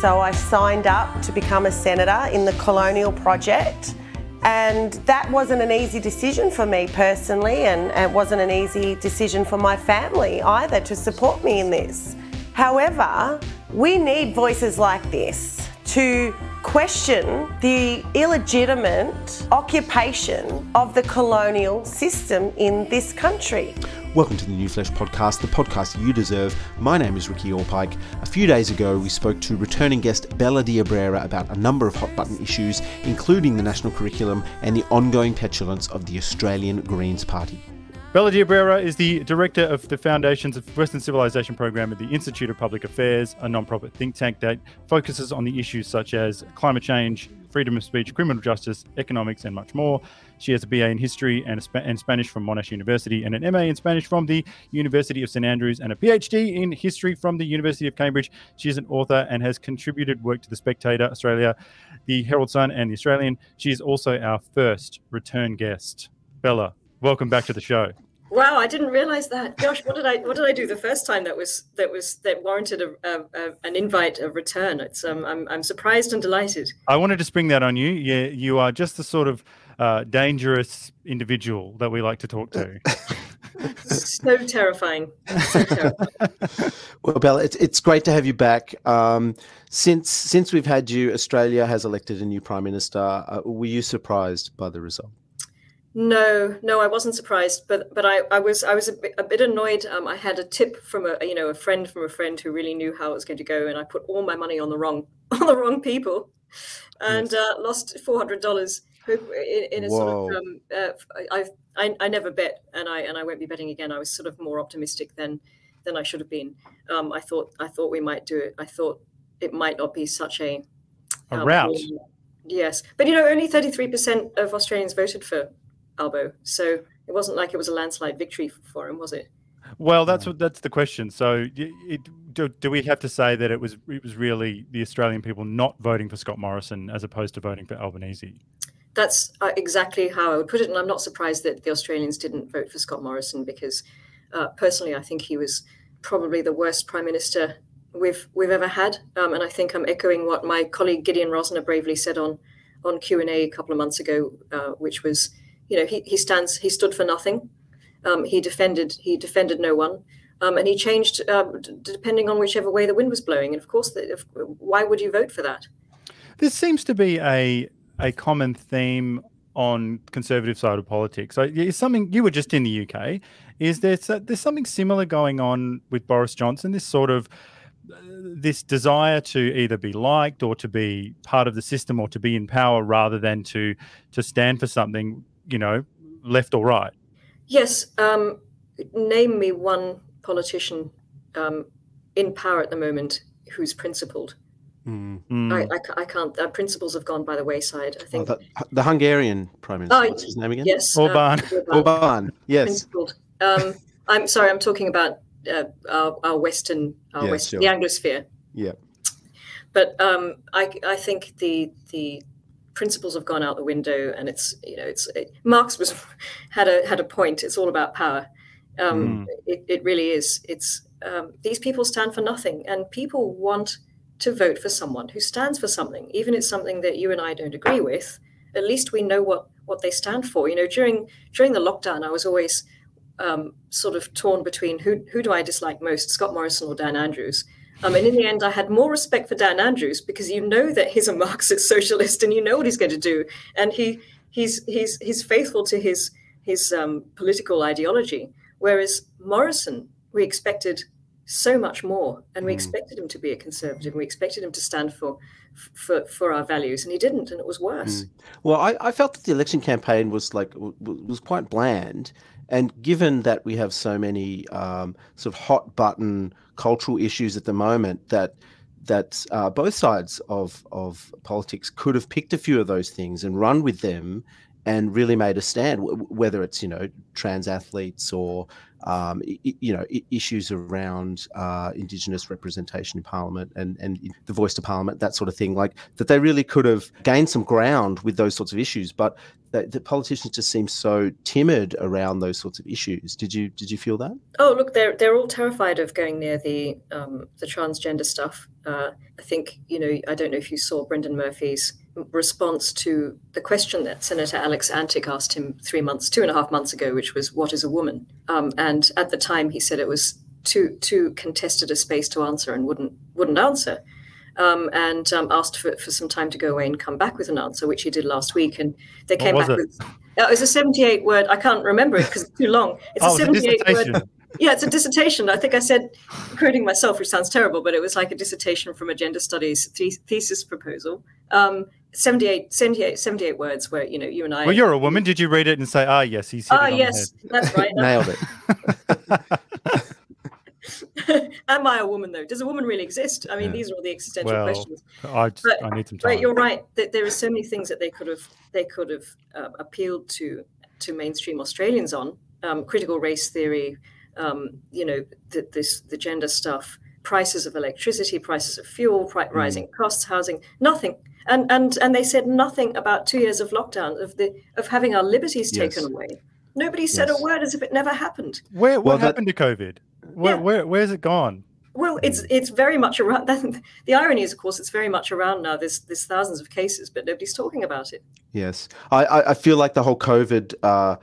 So I signed up to become a senator in the Colonial Project. And that wasn't an easy decision for me personally, and it wasn't an easy decision for my family either to support me in this. However, we need voices like this to question the illegitimate occupation of the colonial system in this country. Welcome to the New Flesh podcast, the podcast you deserve. My name is Ricky Allpike. A few days ago, we spoke to returning guest Bella D'Abrera about a number of hot button issues, including the national curriculum and the ongoing petulance of the Australian Greens Party. Bella D'Abrera is the director of the Foundations of Western Civilization program at the Institute of Public Affairs, a non-profit think tank that focuses on the issues such as climate change, freedom of speech, criminal justice, economics, and much more. She has a BA in history and, Sp- and Spanish from Monash University, and an MA in Spanish from the University of St Andrews, and a PhD in history from the University of Cambridge. She is an author and has contributed work to the Spectator, Australia, the Herald Sun, and the Australian. She is also our first return guest. Bella, welcome back to the show. Wow, I didn't realize that. Gosh, what did I what did I do the first time that was that was that warranted a, a, a an invite, a return? It's um, I'm I'm surprised and delighted. I wanted to spring that on you. Yeah, you are just the sort of uh, dangerous individual that we like to talk to. so terrifying. So terrifying. well, Bella, it's it's great to have you back. Um, since since we've had you, Australia has elected a new prime minister. Uh, were you surprised by the result? No, no, I wasn't surprised, but but I, I was I was a bit, a bit annoyed. Um, I had a tip from a you know a friend from a friend who really knew how it was going to go, and I put all my money on the wrong on the wrong people, and uh, lost four hundred dollars in, in, a Whoa. sort of. Um, uh, I've I, I never bet, and I and I won't be betting again. I was sort of more optimistic than than I should have been. Um, I thought I thought we might do it. I thought it might not be such a a um, route. Yes, but you know, only thirty three percent of Australians voted for Albo. So it wasn't like it was a landslide victory for him, was it? Well, that's what that's the question. So, it, do, do, we have to say that it was it was really the Australian people not voting for Scott Morrison as opposed to voting for Albanese? That's uh, exactly how I would put it, and I'm not surprised that the Australians didn't vote for Scott Morrison because, uh, personally, I think he was probably the worst prime minister we've we've ever had, um, and I think I'm echoing what my colleague Gideon Rozner bravely said on on Q and A a couple of months ago, uh, which was you know, he, he stands, he stood for nothing. Um, he defended, he defended no one. Um, and he changed uh, d- depending on whichever way the wind was blowing. And of course, the, if, why would you vote for that? This seems to be a a common theme on conservative side of politics. So it's something you were just in the UK. Is there there's something similar going on with Boris Johnson? This sort of this desire to either be liked or to be part of the system or to be in power rather than to to stand for something you know, left or right? Yes. Um, name me one politician um, in power at the moment who's principled. Mm. I, I, I, can't. Uh, principles have gone by the wayside. I think oh, the, the, Hungarian prime minister. Oh, What's his name again? Yes, Orban. Uh, Orban. Orban. Yes. Principled. Um, I'm sorry. I'm talking about uh, our, our, Western, our yes, West, sure. the Anglosphere. Yeah. But um, I, I think the the principles have gone out the window, and it's you know it's it, Marx was had a had a point. It's all about power. Um, mm. it, it really is. It's um, these people stand for nothing, and people want to vote for someone who stands for something, even if it's something that you and I don't agree with. At least we know what what they stand for. You know, during during the lockdown, I was always um, sort of torn between who who do I dislike most, Scott Morrison or Dan Andrews. Um, and in the end, I had more respect for Dan Andrews because you know that he's a Marxist socialist and you know what he's going to do, and he he's he's he's faithful to his his um, political ideology. Whereas Morrison, we expected so much more, and we mm. expected him to be a conservative, and we expected him to stand for for for our values, and he didn't, and it was worse. Mm. Well, I, I felt that the election campaign was like was quite bland, and given that we have so many um, sort of hot button cultural issues at the moment, that that uh, both sides of of politics could have picked a few of those things and run with them and really made a stand, whether it's you know trans athletes or um, you know issues around uh, Indigenous representation in Parliament and and the voice to Parliament, that sort of thing. Like that, they really could have gained some ground with those sorts of issues, but the, the, politicians just seem so timid around those sorts of issues. Did you did you feel that? Oh, look, they're they're all terrified of going near the um, the transgender stuff. Uh, I think you know. I don't know if you saw Brendan Murphy's response to the question that Senator Alex Antic asked him three months, two and a half months ago, which was, "What is a woman?" Um, and at the time, he said it was too too contested a space to answer and wouldn't wouldn't answer. Um, and um, asked for, for some time to go away and come back with an answer, which he did last week. And they came back it? with uh, it was a 78 word. I can't remember it because it's too long. It's oh, a 78 word yeah, it's a dissertation. I think I said, quoting myself, which sounds terrible, but it was like a dissertation from a gender studies thesis proposal. Um, 78, 78, 78 words where, you know, you and I. Well, you're a woman. Did you read it and say, ah, yes, he's Ah, yes, that's right. Nailed it. Am I a woman, though? Does a woman really exist? I mean, yeah. these are all the existential well, questions. I, just, but, I need some time. But you're right. That there are so many things that they could have they could have uh, appealed to to mainstream Australians on. Um, critical race theory, um, you know, the, this the gender stuff, prices of electricity, prices of fuel, pri- mm. rising costs, housing, nothing. And and and they said nothing about two years of lockdown, of the of having our liberties yes. taken away. Nobody said yes. a word as if it never happened. Where what well, happened that... to COVID? Where, yeah. where where's it gone? Well, it's it's very much around. The irony is, of course, it's very much around now. There's there's thousands of cases, but nobody's talking about it. Yes, I I feel like the whole COVID uh,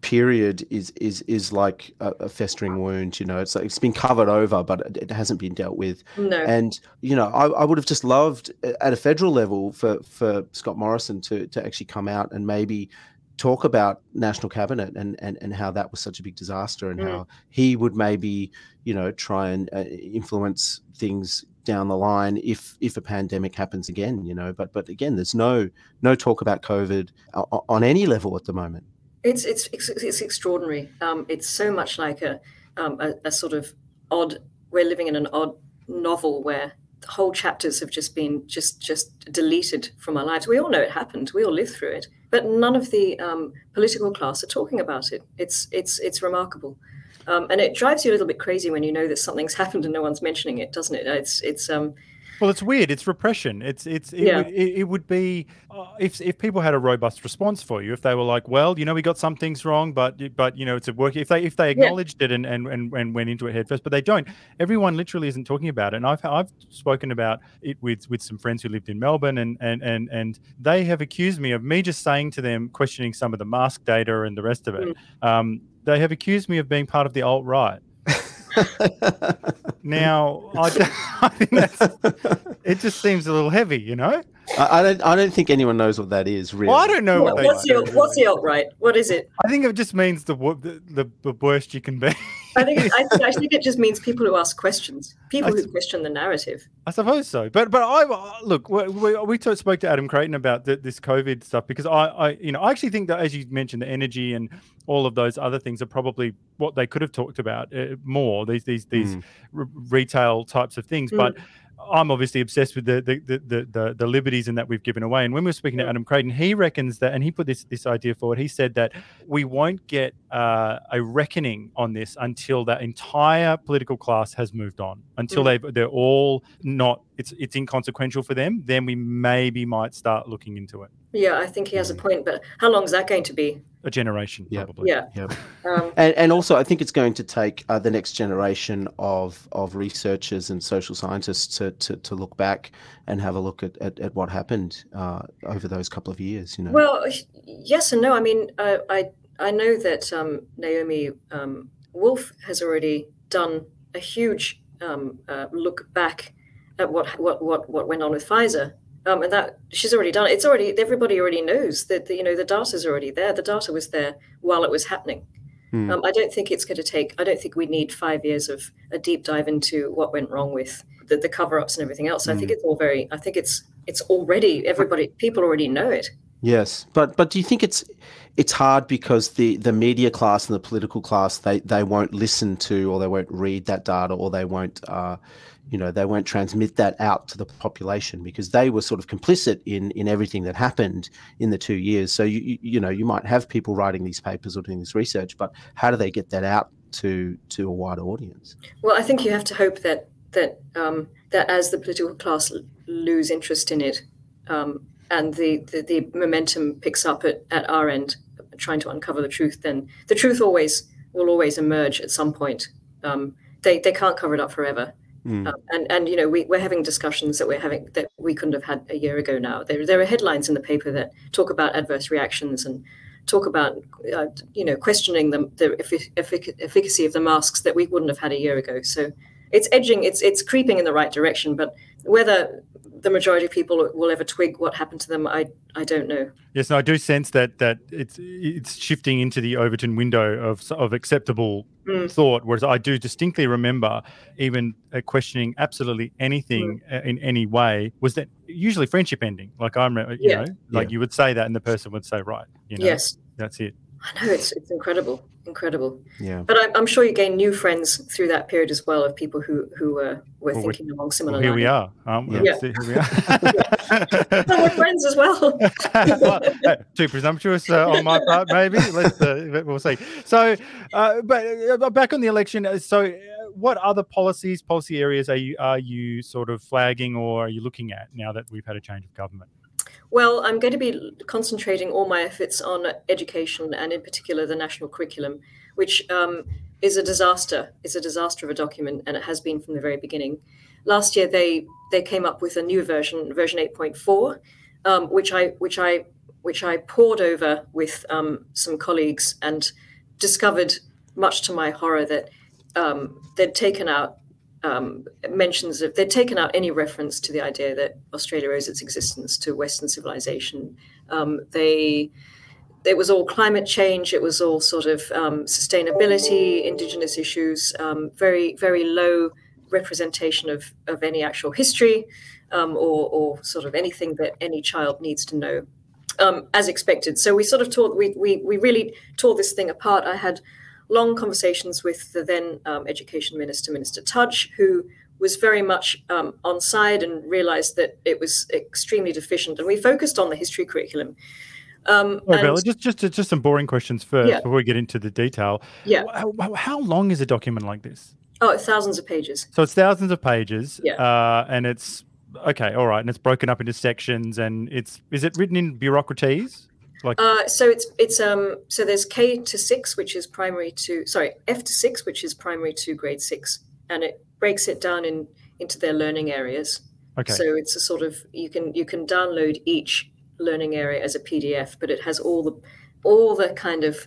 period is is is like a, a, festering wound. You know, it's like it's been covered over, but it, it hasn't been dealt with. No. And you know, I, I would have just loved at a federal level for for Scott Morrison to to actually come out and maybe talk about national cabinet and and, and how that was such a big disaster and mm. how he would maybe you know try and uh, influence things down the line if if a pandemic happens again you know but but again there's no no talk about covid on any level at the moment it's it's it's, it's extraordinary. Um, it's so much like a, um, a, a sort of odd. We're living in an odd novel where whole chapters have just been just just deleted from our lives. We all know it happened. We all lived through it, but none of the um, political class are talking about it. It's it's it's remarkable, um, and it drives you a little bit crazy when you know that something's happened and no one's mentioning it, doesn't it? It's it's um, well, it's weird. It's repression. It's it's it, yeah. would, it, it would be uh, if if people had a robust response for you. If they were like, well, you know, we got some things wrong, but but you know, it's a work. If they if they acknowledged yeah. it and, and and and went into it headfirst, but they don't. Everyone literally isn't talking about it. And I've I've spoken about it with with some friends who lived in Melbourne, and and and and they have accused me of me just saying to them, questioning some of the mask data and the rest of it. Mm. Um, they have accused me of being part of the alt right now, I, I, think that's it. Just seems a little heavy, you know. I, I, don't. I don't think anyone knows what that is. Really, well, I don't know what, what what's the what's the alt right? What is it? I think it just means the the, the worst you can be. I think I, I, think it just means people who ask questions, people who question the narrative. I suppose so, but but I look. We, we, we spoke to Adam Creighton about the, this COVID stuff because I, I you know I actually think that as you mentioned, the energy and all of those other things are probably what they could have talked about uh, more. These these these mm. r- retail types of things, mm. but I'm obviously obsessed with the the, the the, the liberties and that we've given away. And when we were speaking to Adam Creighton, he reckons that, and he put this this idea forward. He said that we won't get uh, a reckoning on this until that entire political class has moved on, until mm. they they're all not. It's it's inconsequential for them. Then we maybe might start looking into it. Yeah, I think he has a point. But how long is that going to be? A generation, yep. probably. Yeah. Yep. Um, and, and also, I think it's going to take uh, the next generation of, of researchers and social scientists to, to, to look back and have a look at, at, at what happened uh, over those couple of years. You know. Well, yes and no. I mean, uh, I I know that um, Naomi um, Wolf has already done a huge um, uh, look back at what what what what went on with Pfizer um, and that she's already done it. It's already everybody already knows that the, you know the data's already there. The data was there while it was happening. Hmm. Um, I don't think it's going to take. I don't think we need five years of a deep dive into what went wrong with the, the cover ups and everything else. Hmm. I think hmm. it's all very. I think it's it's already everybody. People already know it. Yes, but but do you think it's it's hard because the the media class and the political class they they won't listen to or they won't read that data or they won't uh, you know they won't transmit that out to the population because they were sort of complicit in in everything that happened in the two years. So you you, know you might have people writing these papers or doing this research, but how do they get that out to to a wider audience? Well, I think you have to hope that that um, that as the political class lose interest in it. Um, and the, the, the, momentum picks up at, at our end, trying to uncover the truth, then the truth always will always emerge at some point. Um, they, they can't cover it up forever. Mm. Um, and and you know we, we're having discussions that we're having that we couldn't have had a year ago now. There, there are headlines in the paper that talk about adverse reactions and talk about uh, you know questioning the, the effic- efficacy of the masks that we wouldn't have had a year ago. So it's edging, it's it's creeping in the right direction. But whether the majority of people will ever twig what happened to them, I I don't know. Yes, no, I do sense that that it's it's shifting into the Overton window of of acceptable mm. thought. Whereas I do distinctly remember even uh, questioning absolutely anything mm. in any way was that usually friendship ending. Like I remember, you yeah. know, like yeah. you would say that, and the person would say, right, you know, yes, that's it. I know it's it's incredible, incredible. Yeah. But I'm, I'm sure you gain new friends through that period as well of people who who uh, were well, thinking along similar. Well, here lines. we are. Um, yeah. yeah. Here we are. no, we're friends as well. well too presumptuous uh, on my part, maybe. Let's uh, we'll see. So, uh, but uh, back on the election. Uh, so, what other policies, policy areas are you are you sort of flagging or are you looking at now that we've had a change of government? Well, I'm going to be concentrating all my efforts on education and, in particular, the national curriculum, which um, is a disaster. It's a disaster of a document, and it has been from the very beginning. Last year, they they came up with a new version, version 8.4, um, which I which I which I pored over with um, some colleagues and discovered, much to my horror, that um, they'd taken out um, mentions of they'd taken out any reference to the idea that Australia owes its existence to Western civilization. Um, they it was all climate change. It was all sort of um, sustainability, indigenous issues. Um, very very low representation of of any actual history um, or or sort of anything that any child needs to know. Um, as expected. So we sort of taught we, we we really tore this thing apart. I had long conversations with the then um, education minister, Minister Tudge, who was very much um, on side and realized that it was extremely deficient. And we focused on the history curriculum. Um, oh, Bella, just just just some boring questions first yeah. before we get into the detail. Yeah. How, how, long is a document like this? Oh, thousands of pages. So it's thousands of pages. Yeah. Uh, and it's okay, all right, and it's broken up into sections, and it's is it written in bureaucraties? Like uh, so it's it's um so there's K to six, which is primary to sorry F to six, which is primary to grade six, and it breaks it down in into their learning areas. Okay. So it's a sort of you can you can download each learning area as a PDF, but it has all the all the kind of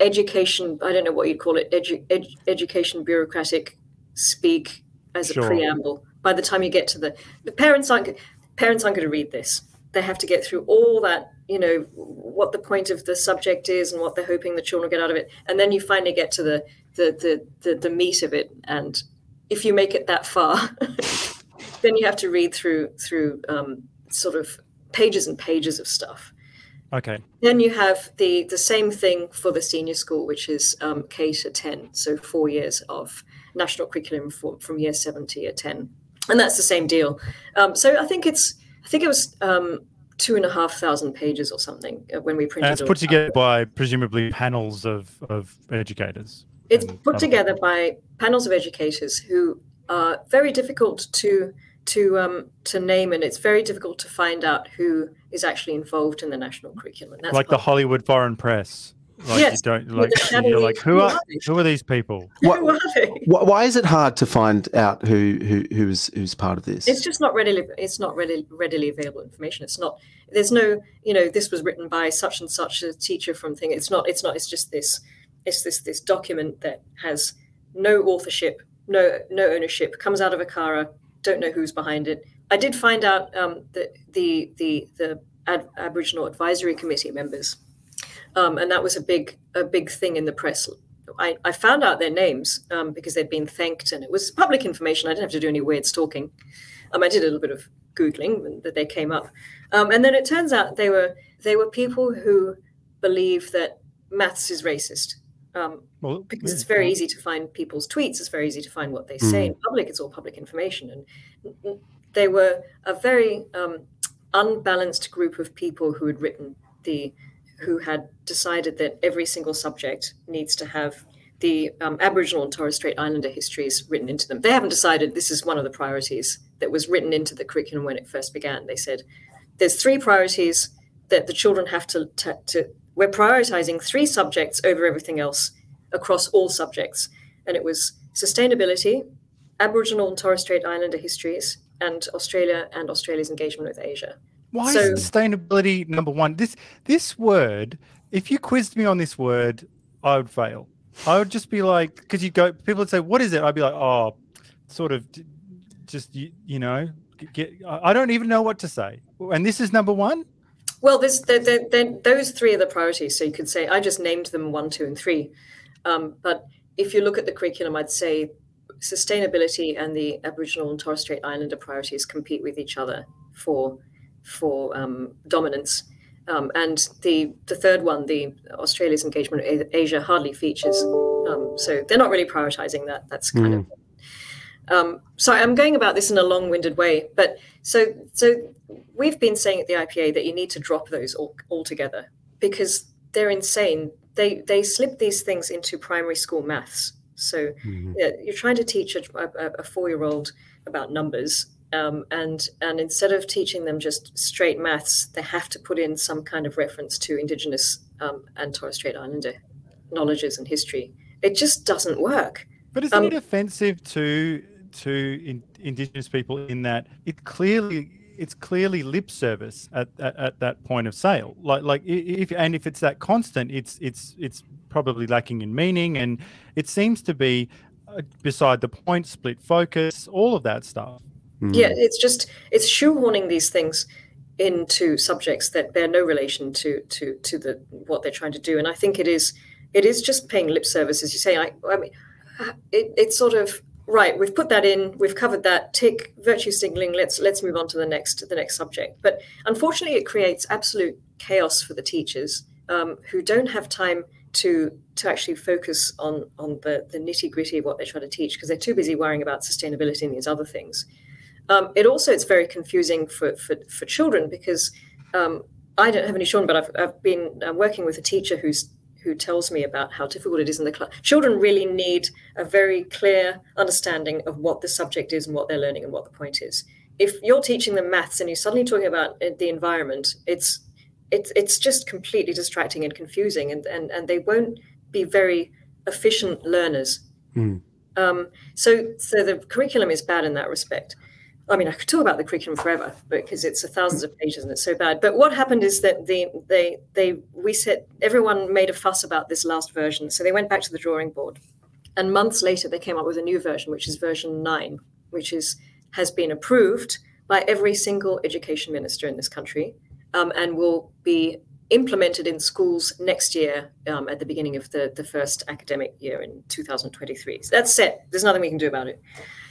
education I don't know what you'd call it edu, edu, education bureaucratic speak as sure. a preamble. By the time you get to the the parents aren't parents aren't going to read this they have to get through all that you know what the point of the subject is and what they're hoping the children will get out of it. And then you finally get to the the the the, the meat of it. And if you make it that far then you have to read through through um, sort of pages and pages of stuff. Okay. Then you have the the same thing for the senior school which is um, k to 10 so four years of national curriculum for, from year 7 to year 10 and that's the same deal. Um, so i think it's I think it was um, two and a half thousand pages or something uh, when we printed. And it's put together by presumably panels of, of educators. It's put together by panels of educators who are very difficult to to um, to name, and it's very difficult to find out who is actually involved in the national curriculum. That's like the Hollywood Foreign Press. Like yes, you don't like you're like who, who are, are who are these people? What, who are they? Why is it hard to find out who who who's who's part of this? It's just not readily it's not readily readily available information. It's not there's no you know this was written by such and such a teacher from thing. It's not it's not it's just this it's this this document that has no authorship, no no ownership, comes out of ACARA, don't know who's behind it. I did find out um, that the the the Ad- Aboriginal Advisory Committee members um, and that was a big a big thing in the press. I, I found out their names um, because they'd been thanked, and it was public information. I didn't have to do any weird stalking. Um, I did a little bit of googling that they came up, um, and then it turns out they were they were people who believe that maths is racist. Um, well, because yeah, it's very easy to find people's tweets. It's very easy to find what they say mm. in public. It's all public information, and they were a very um, unbalanced group of people who had written the, who had decided that every single subject needs to have the um, Aboriginal and Torres Strait Islander histories written into them. They haven't decided this is one of the priorities that was written into the curriculum when it first began. They said there's three priorities that the children have to, to, to we're prioritizing three subjects over everything else across all subjects. And it was sustainability, Aboriginal and Torres Strait Islander histories, and Australia and Australia's engagement with Asia. Why so, is sustainability number one? This this word, if you quizzed me on this word, I would fail. I would just be like, because you go, people would say, "What is it?" I'd be like, "Oh, sort of, just you, you know, get." I don't even know what to say. And this is number one. Well, there's they're, they're, they're, those three are the priorities. So you could say I just named them one, two, and three. Um, but if you look at the curriculum, I'd say sustainability and the Aboriginal and Torres Strait Islander priorities compete with each other for for um, dominance. Um, and the the third one, the Australia's engagement with Asia, hardly features. Um, so they're not really prioritizing that. That's kind mm. of. Um, so I'm going about this in a long-winded way, but so so we've been saying at the IPA that you need to drop those all, altogether because they're insane. They they slip these things into primary school maths. So mm-hmm. yeah, you're trying to teach a, a, a four-year-old about numbers, um, and and instead of teaching them just straight maths, they have to put in some kind of reference to Indigenous um, and Torres Strait Islander knowledges and history. It just doesn't work. But isn't um, it offensive to to in, Indigenous people in that it clearly it's clearly lip service at, at, at, that point of sale. Like like if and if it's that constant, it's it's it's probably lacking in meaning, and it seems to be uh, beside the point, split focus, all of that stuff. Mm. Yeah, it's just it's shoehorning these things into subjects that bear no relation to to to the what they're trying to do, and I think it is it is just paying lip service, as you say. I, I mean, it, it's sort of right we've put that in we've covered that tick virtue signaling let's let's move on to the next the next subject but unfortunately it creates absolute chaos for the teachers um, who don't have time to to actually focus on on the the nitty gritty of what they're trying to teach because they're too busy worrying about sustainability and these other things um, it also it's very confusing for for, for children because um, I don't have any children, but I've, I've been uh, working with a teacher who's who tells me about how difficult it is in the class. Children really need a very clear understanding of what the subject is and what they're learning and what the point is. If you're teaching them maths and you're suddenly talking about uh, the environment, it's it's it's just completely distracting and confusing, and and and they won't be very efficient learners. Mm. Um, so so the curriculum is bad in that respect. I mean, I could talk about the curriculum forever because it's a thousands of pages and it's so bad. But what happened is that the they they we said everyone made a fuss about this last version, so they went back to the drawing board, and months later they came up with a new version, which is version nine, which is has been approved by every single education minister in this country, um, and will be implemented in schools next year um, at the beginning of the, the first academic year in 2023. So that's set. There's nothing we can do about it.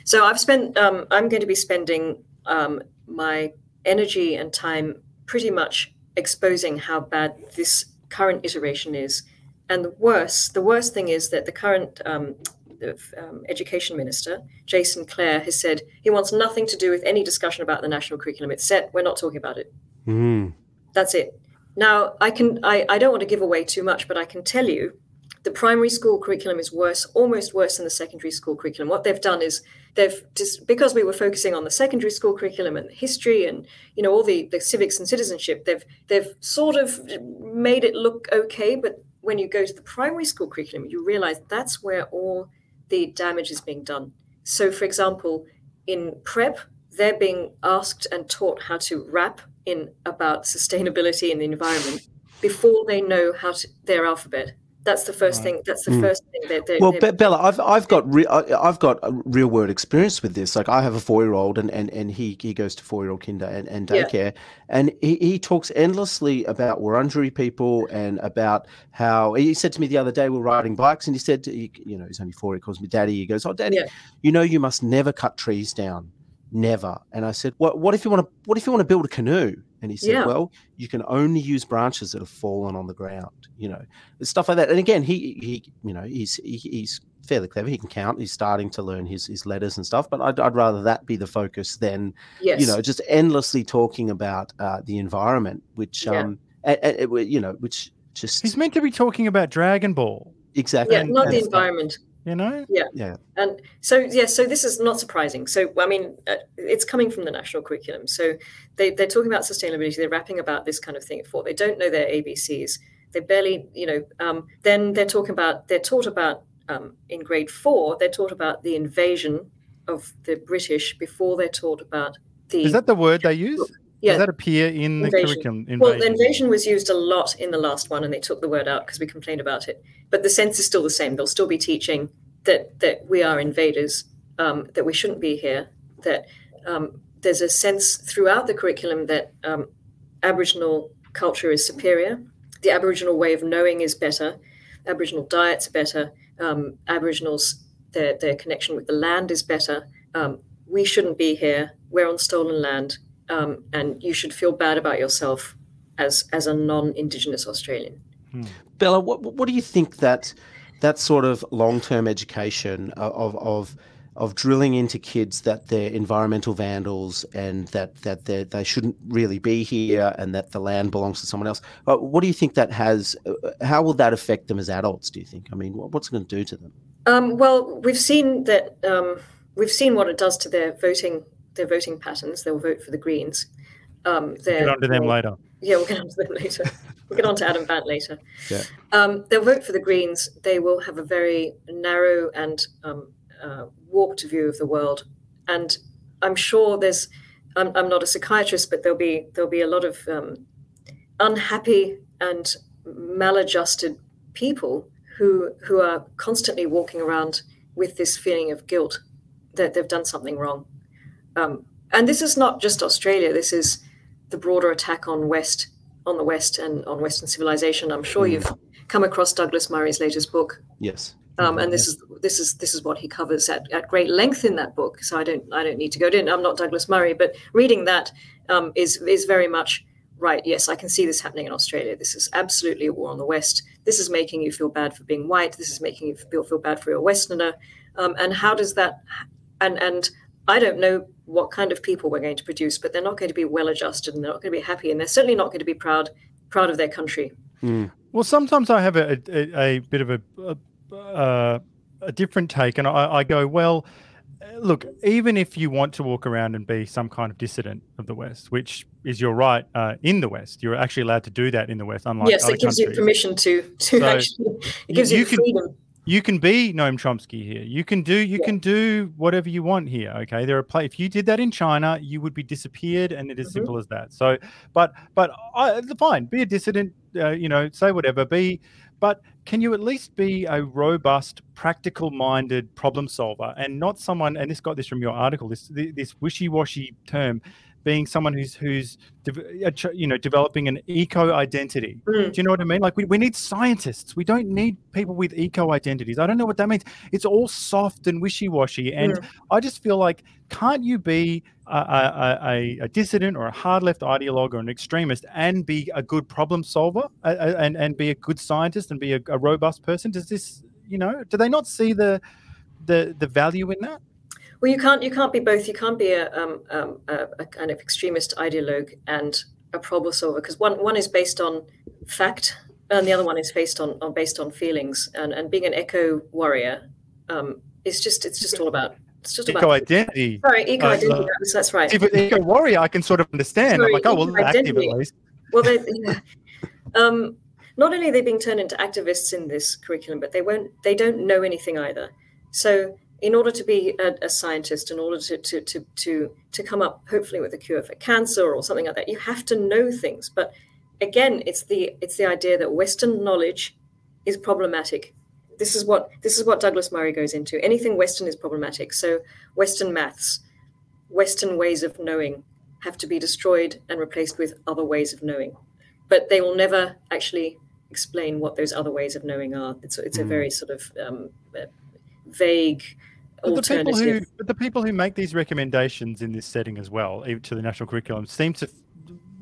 So I've spent, um, I'm going to be spending um, my energy and time pretty much exposing how bad this current iteration is. And the worst, the worst thing is that the current um, the, um, education minister, Jason Clare, has said he wants nothing to do with any discussion about the national curriculum. It's set. We're not talking about it. Mm. That's it. Now, I can I, I don't want to give away too much, but I can tell you the primary school curriculum is worse, almost worse than the secondary school curriculum. What they've done is they've just because we were focusing on the secondary school curriculum and history and you know all the, the civics and citizenship, they've they've sort of made it look okay. But when you go to the primary school curriculum, you realize that's where all the damage is being done. So, for example, in prep, they're being asked and taught how to rap in about sustainability and the environment before they know how to their alphabet that's the first thing. That's the mm. first thing that. They, well, they, Bella, I've I've got re- I've got a real world experience with this. Like I have a four year old, and, and and he he goes to four year old kinder and, and daycare, yeah. and he, he talks endlessly about Wurundjeri people and about how he said to me the other day we we're riding bikes, and he said, he, you know, he's only four. He calls me daddy. He goes, oh, daddy, yeah. you know, you must never cut trees down, never. And I said, what what if you want to what if you want to build a canoe? And he said, Yeah. well, you can only use branches that have fallen on the ground, you know, stuff like that. And again, he, he you know, he's, he, he's fairly clever. He can count. He's starting to learn his, his letters and stuff. But I'd, I'd rather that be the focus than, Yes. you know, just endlessly talking about uh, the environment, which, Yeah. um, a- a- a- you know, which just He's meant to be talking about Dragon Ball, exactly. yeah, not the and- environment. You know? Yeah. Yeah. And so, yeah, so this is not surprising. So, I mean, uh, it's coming from the national curriculum. So they, they're talking about sustainability. They're rapping about this kind of thing at four. They don't know their ABCs. They barely, you know, um, then they're talking about, they're taught about, um, in grade four, they're taught about the invasion of the British before they're taught about the. Is that the word they use? Yeah, Does that appear in the Invasion. curriculum? Well, Invasion. invasion was used a lot in the last one, and they took the word out because we complained about it. But the sense is still the same. They'll still be teaching that that we are invaders, um, that we shouldn't be here. That um, there's a sense throughout the curriculum that um, Aboriginal culture is superior. The Aboriginal way of knowing is better. Aboriginal diets are better. Um, Aboriginals their their connection with the land is better. Um, we shouldn't be here. We're on stolen land um, and you should feel bad about yourself as as a non-indigenous Australian. Bella, what what do you think that that sort of long term education of of of drilling into kids that they're environmental vandals and that that they they shouldn't really be here and that the land belongs to someone else? uh, What do you think that has? uh, How will that affect them as adults? Do you think? I mean, what's it going to do to them? Um, well, we've seen that um, we've seen what it does to their voting their voting patterns. They'll vote for the Greens. Um, Get they're- onto them later. Yeah, we'll get onto them later. We'll get on to Adam Bandt later. Yeah. Um, they'll vote for the Greens. They will have a very narrow and um, uh, warped view of the world. And I'm sure there's. I'm, I'm not a psychiatrist, but there'll be there'll be a lot of um, unhappy and maladjusted people who who are constantly walking around with this feeling of guilt that they've done something wrong. Um, and this is not just Australia. This is the broader attack on West, on the West, and on Western civilization. I'm sure you've come across Douglas Murray's latest book, Yes. um, and this is this is this is what he covers at, at great length in that book. So I don't I don't need to go in. I'm not Douglas Murray, but reading that um, is is very much right. Yes, I can see this happening in Australia. This is absolutely a war on the West. This is making you feel bad for being white. This is making you feel feel bad for your Westerner. Um, and how does that? And and I don't know what kind of people we're going to produce, but they're not going to be well adjusted, and they're not going to be happy, and they're certainly not going to be proud proud of their country. Well, sometimes I have a, a, a bit of a, a, uh, a different take, and I, I go, well, uh, look, even if you want to walk around and be some kind of dissident of the West, which is your right uh, in the West, you're actually allowed to do that in the West, unlike yes, other Yes, it gives you permission to to So, actually. It gives you, you can- freedom. You can be Noam Chomsky here. You can do you Yeah. can do whatever you want here. Okay, there are play. If you did that in China, you would be disappeared, and it is Mhm. simple as that. So, but but I, fine, be a dissident. Uh, you know, say whatever. Be, but can you at least be a robust, practical-minded problem solver, and not someone? And this got this from your article. This this wishy-washy term. Being someone who's who's uh, you know developing an eco identity, Mm. do you know what I mean? Like we, we need scientists. We don't need people with eco identities. I don't know what that means. It's all soft and wishy washy. And Mm. I just feel like, can't you be a, a, a, a dissident or a hard left ideologue or an extremist and be a good problem solver and, and be a good scientist and be a, a robust person? Does this, you know, do they not see the the the value in that? Well, you can't you can't be both. You can't be a um, um, a, a kind of extremist ideologue and a problem solver because one one is based on fact and the other one is based on, on based on feelings. And and being an eco warrior um, is just it's just all about it's just Eco about identity. sorry eco Uh, identity. uh, that's, that's right. If it's eco warrior, I can sort of understand. I'm like, oh well, active at least. Well, they, yeah. um, not only are they being turned into activists in this curriculum, but they won't. They don't know anything either. So, in order to be a, a scientist, in order to, to to to to come up, hopefully, with a cure for cancer or something like that, you have to know things. But again, it's the it's the idea that Western knowledge is problematic. This is what this is what Douglas Murray goes into. Anything Western is problematic. So, Western maths, Western ways of knowing have to be destroyed and replaced with other ways of knowing. But they will never actually explain what those other ways of knowing are. It's, it's a Mm. very sort of um, vague But the people who, but the people who make these recommendations in this setting as well, even to the national curriculum, seem to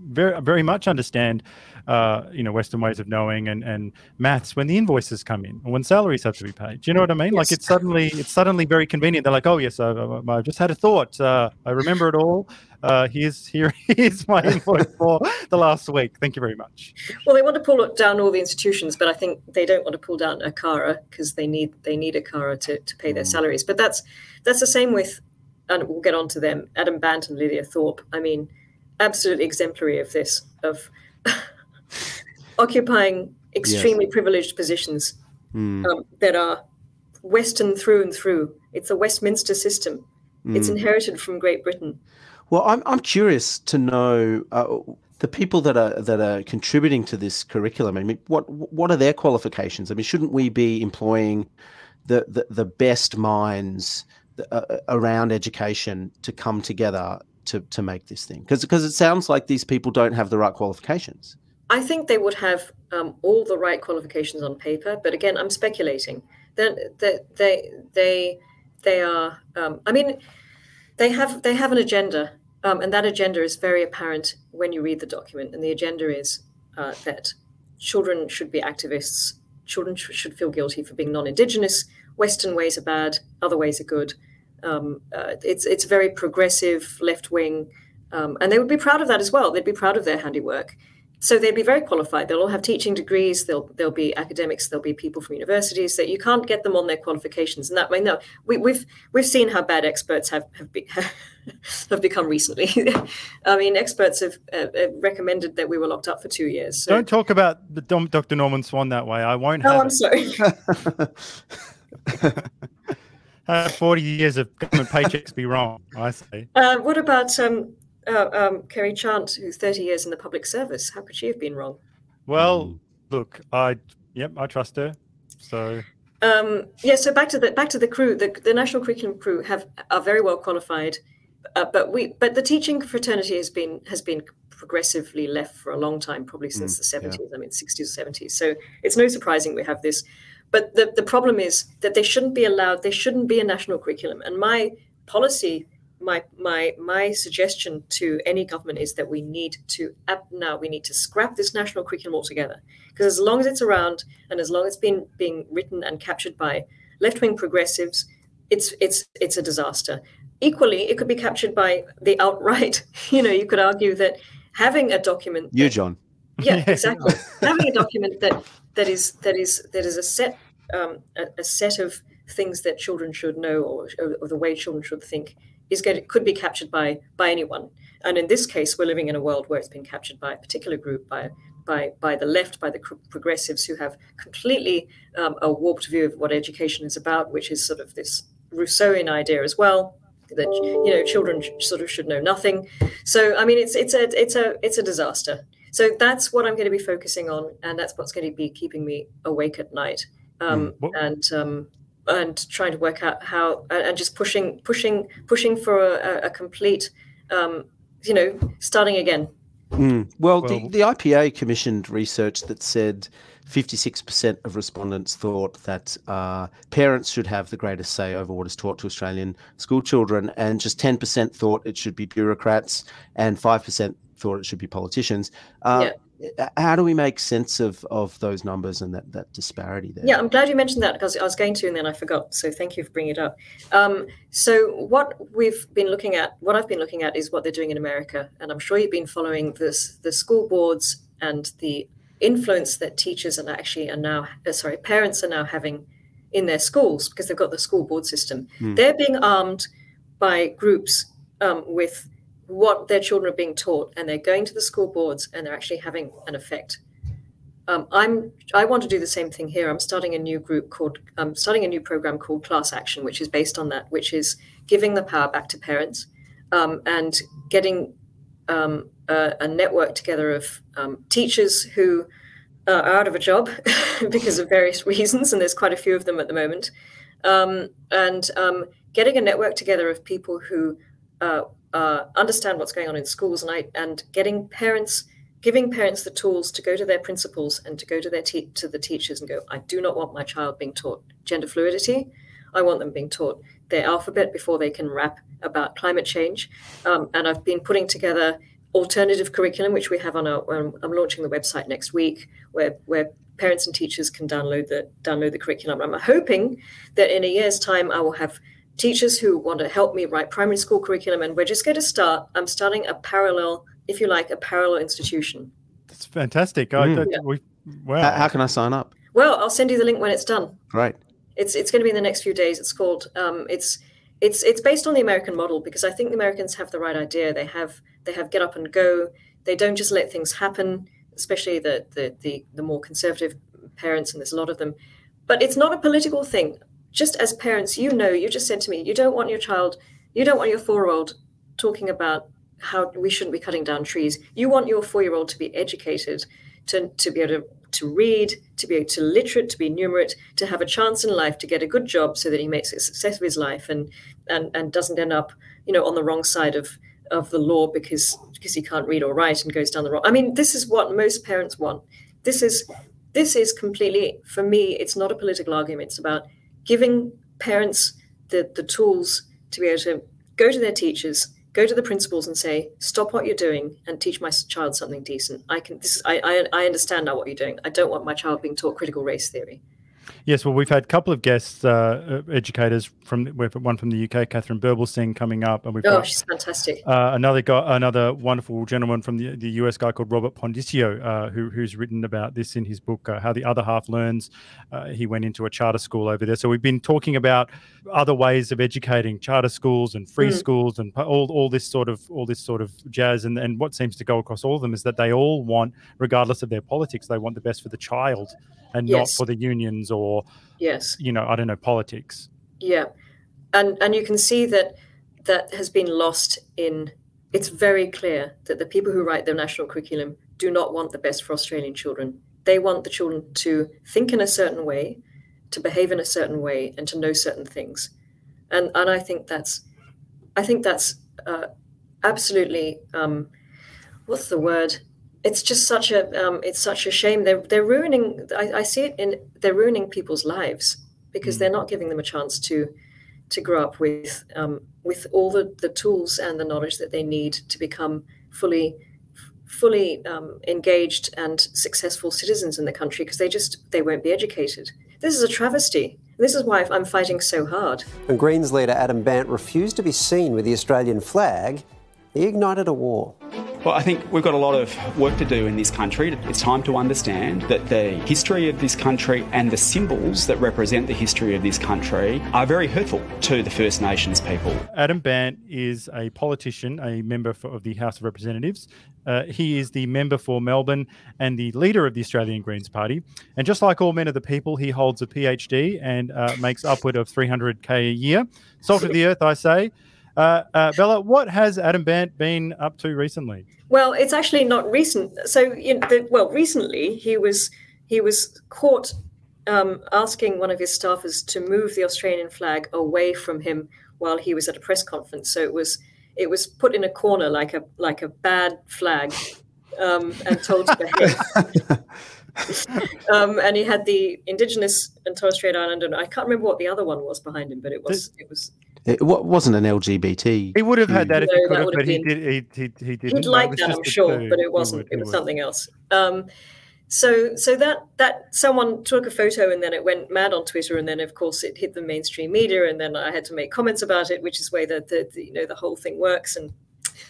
very very much understand uh, you know Western ways of knowing and and maths when the invoices come in or when salaries have to be paid. Do you know what I mean? Yes. Like it's suddenly it's suddenly very convenient. They're like, oh yes, I, I just had a thought. Uh, I remember it all. Uh, here's here is my invoice for the last week. Thank you very much. Well, they want to pull down all the institutions, but I think they don't want to pull down ACARA because they need they need ACARA to, to pay their mm. salaries. But that's that's the same with, and we'll get on to them. Adam Bandt and Lydia Thorpe. I mean, absolutely exemplary of this of occupying extremely yes. privileged positions mm. um, that are Western through and through. It's a Westminster system. Mm. It's inherited from Great Britain. Well, I'm I'm curious to know uh, the people that are that are contributing to this curriculum. I mean, what what are their qualifications? I mean, shouldn't we be employing the the, the best minds uh, uh around education to come together to to make this thing? Because it sounds like these people don't have the right qualifications. I think they would have um, all the right qualifications on paper, but again, I'm speculating. Then they, they they they are. Um, I mean, they have they have an agenda, um, and that agenda is very apparent when you read the document. And the agenda is uh, that children should be activists. Children sh- should feel guilty for being non-indigenous. Western ways are bad. Other ways are good. Um, uh, it's it's very progressive, left wing, um, and they would be proud of that as well. They'd be proud of their handiwork so they'd be very qualified. They'll all have teaching degrees. They'll they'll be academics. There'll be people from universities. That you can't get them on their qualifications. And that way, no, we, have we've, we've seen how bad experts have have, be, have become recently. I mean, experts have uh, recommended that we were locked up for two years. So. Don't talk about the Dr. Norman Swan that way. I won't. Oh, I'm it. sorry. uh, Forty years of government paychecks be wrong. I say. Uh, what about um, uh, um, Kerry Chant, who's 30 years in the public service. How could she have been wrong? Well, mm. look, I yep, I trust her. So um, yeah, so back to the back to the crew. The, the national curriculum crew have are very well qualified, uh, but we but the teaching fraternity has been has been progressively left for a long time, probably since mm, the 70s. Yeah. I mean, 60s or 70s. So it's no surprising we have this. But the, the problem is that they shouldn't be allowed. There shouldn't be a national curriculum. And my policy my my my suggestion to any government is that we need to now we need to scrap this national curriculum altogether because as long as it's around and as long as it's been being written and captured by left-wing progressives it's it's it's a disaster equally it could be captured by the alt right you know you could argue that having a document you john yeah exactly having a document that that is that is that is a set um, a, a set of things that children should know or, or the way children should think is going could be captured by by anyone. And in this case, we're living in a world where it's been captured by a particular group, by by by the left, by the progressives who have completely um, a warped view of what education is about, which is sort of this Rousseauian idea as well that you know children sort of should know nothing. So I mean, it's it's a it's a it's a disaster. So that's what I'm going to be focusing on, and that's what's going to be keeping me awake at night. Um, mm. And um, and trying to work out how and just pushing pushing pushing for a, a complete um, you know starting again mm. well, well the, the ipa commissioned research that said 56% of respondents thought that uh, parents should have the greatest say over what is taught to Australian school children, and just 10% thought it should be bureaucrats, and 5% thought it should be politicians. Uh, yeah how do we make sense of of those numbers and that that disparity there? Yeah, I'm glad you mentioned that because I was going to and then I forgot. So thank you for bringing it up. Um, so what we've been looking at, what I've been looking at, is what they're doing in America, and I'm sure you've been following this the school boards and the influence that teachers are actually are now uh, sorry parents are now having in their schools because they've got the school board system. Mm. They're being armed by groups um, with what their children are being taught, and they're going to the school boards and they're actually having an effect. Um, I'm I want to do the same thing here. I'm starting a new group called I'm starting a new program called Class Action, which is based on that, which is giving the power back to parents um, and getting um, a, a, network together of um, teachers who are out of a job because of various reasons, and there's quite a few of them at the moment, um, and getting a network together of people who uh, uh, understand what's going on in schools and I, and getting parents giving parents the tools to go to their principals and to go to their te- to the teachers and go I do not want my child being taught gender fluidity I want them being taught their alphabet before they can rap about climate change um, and I've been putting together alternative curriculum, which we have on our. Um, I'm launching the website next week, where where parents and teachers can download the download the curriculum. I'm hoping that in a year's time, I will have teachers who want to help me write primary school curriculum, and we're just going to start. I'm starting a parallel, if you like, a parallel institution. That's fantastic. Mm. I, that, yeah. we, wow. How, how, can I sign up? Well, I'll send you the link when it's done. Right. It's it's going to be in the next few days. It's called um, it's it's it's based on the American model because I think the Americans have the right idea. They have they have get up and go. They don't just let things happen, especially the the the, the more conservative parents, and there's a lot of them. But it's not a political thing. Just as parents, you know, you just said to me, you don't want your child, you don't want your four-year-old talking about how we shouldn't be cutting down trees. You want your four-year-old to be educated, to, to be able to to read, to be able to literate, to be numerate, to have a chance in life to get a good job so that he makes a success of his life and and and doesn't end up, you know, on the wrong side of of the law because because he can't read or write and goes down the wrong. I mean, this is what most parents want. This is this is completely for me. It's not a political argument. It's about giving parents the the tools to be able to go to their teachers go to the principals and say, "Stop what you're doing and teach my child something decent." I can. This is. I. I, I understand now what you're doing. I don't want my child being taught critical race theory. Yes, well, we've had a couple of guests, uh, uh educators from one from the UK, Katharine Birbalsingh, coming up, and we've oh, got, she's fantastic. Uh, another guy, another wonderful gentleman from the, the US guy called Robert Pondiscio, uh, who, who's written about this in his book, uh, How the Other Half Learns. Uh, he went into a charter school over there, so we've been talking about other ways of educating, charter schools and free mm. schools, and all, all this sort of all this sort of jazz. And, and what seems to go across all of them is that they all want, regardless of their politics, they want the best for the child and yes. not for the unions or yes. you know i don't know politics. Yeah. And and you can see that that has been lost in it's very clear that the people who write the national curriculum do not want the best for australian children. They want the children to think in a certain way to behave in a certain way and to know certain things. And and i think that's i think that's uh, absolutely um, what's the word it's just such a um, it's such a shame. They're they're ruining. I, I, see it in they're ruining people's lives because mm. they're not giving them a chance to to grow up with um, with all the, the tools and the knowledge that they need to become fully fully um, engaged and successful citizens in the country because they just they won't be educated. This is a travesty. This is why I'm fighting so hard. When Greens leader Adam Bandt refused to be seen with the Australian flag, he ignited a war. Well, I think we've got a lot of work to do in this country. It's time to understand that the history of this country and the symbols that represent the history of this country are very hurtful to the First Nations people. Adam Bandt is a politician, a member for, of the House of Representatives. Uh, he is the member for Melbourne and the leader of the Australian Greens Party. And just like all men of the people, he holds a PhD and uh, makes upward of 300k a year. Salt of the earth, I say. Uh, uh, Bella, what has Adam Bandt been up to recently? Well, it's actually not recent. So, you know, the, well, recently he was he was caught um, asking one of his staffers to move the Australian flag away from him while he was at a press conference. So it was it was put in a corner like a like a bad flag, um, and told to behave. um, and he had the Indigenous and Torres Strait Islander. I can't remember what the other one was behind him, but it was it was it wasn't an LGBT. He would have had that if no, he could have, but he did. He, he, he didn't. He'd like that, I'm sure, but it wasn't. Would, it was would. something else. Um, so, so that that someone took a photo and then it went mad on Twitter, and then of course it hit the mainstream media, and then I had to make comments about it, which is way that the, the you know the whole thing works. And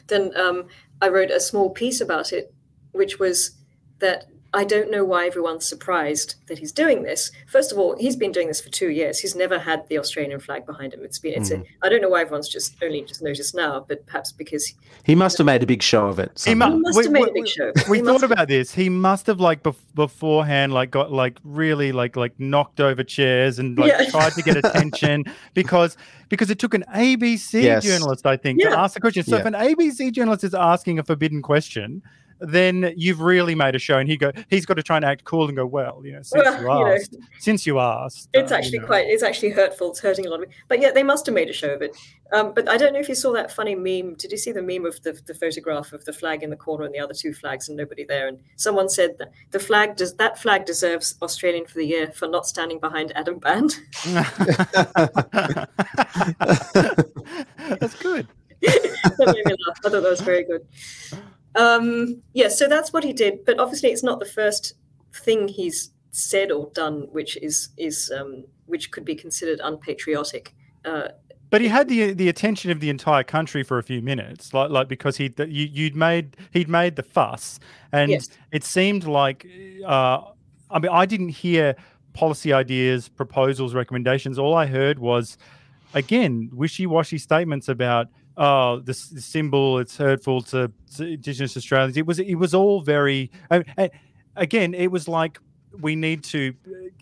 then um, I wrote a small piece about it, which was that I don't know why everyone's surprised that he's doing this. First of all, he's been doing this for two years. He's never had the Australian flag behind him. It's been. It's. Mm. A, I don't know why everyone's just only just noticed now, but perhaps because he must have made a big show of it. He, mu- he, must we, have made we, a big show. We, thought about this. He must have like bef- beforehand, like got like really like like knocked over chairs and like yeah. tried to get attention because because it took an ABC yes. journalist, I think, yeah. to ask the question. So yeah. if an ABC journalist is asking a forbidden question then you've really made a show. And he go, he's got to try and act cool and go, well, you know, since well, you asked, you know, since you asked, it's uh, actually you know. quite, it's actually hurtful. It's hurting a lot of me. But yeah, they must have made a show of it. Um, but I don't know if you saw that funny meme. Did you see the meme of the, the photograph of the flag in the corner and the other two flags and nobody there? And someone said that the flag does that flag deserves Australian for the year for not standing behind Adam Bandt. That's good. that made me laugh. I thought that was very good. Um, yeah, so that's what he did. But obviously, it's not the first thing he's said or done which is is um, which could be considered unpatriotic. Uh, but he had the the attention of the entire country for a few minutes, like like because he you you'd made he'd made the fuss, and Yes. it seemed like, uh, I mean, I didn't hear policy ideas, proposals, recommendations. All I heard was, again, wishy washy statements about oh this, this symbol it's hurtful to, to Indigenous Australians. It was it was all very uh, and again it was like. We need to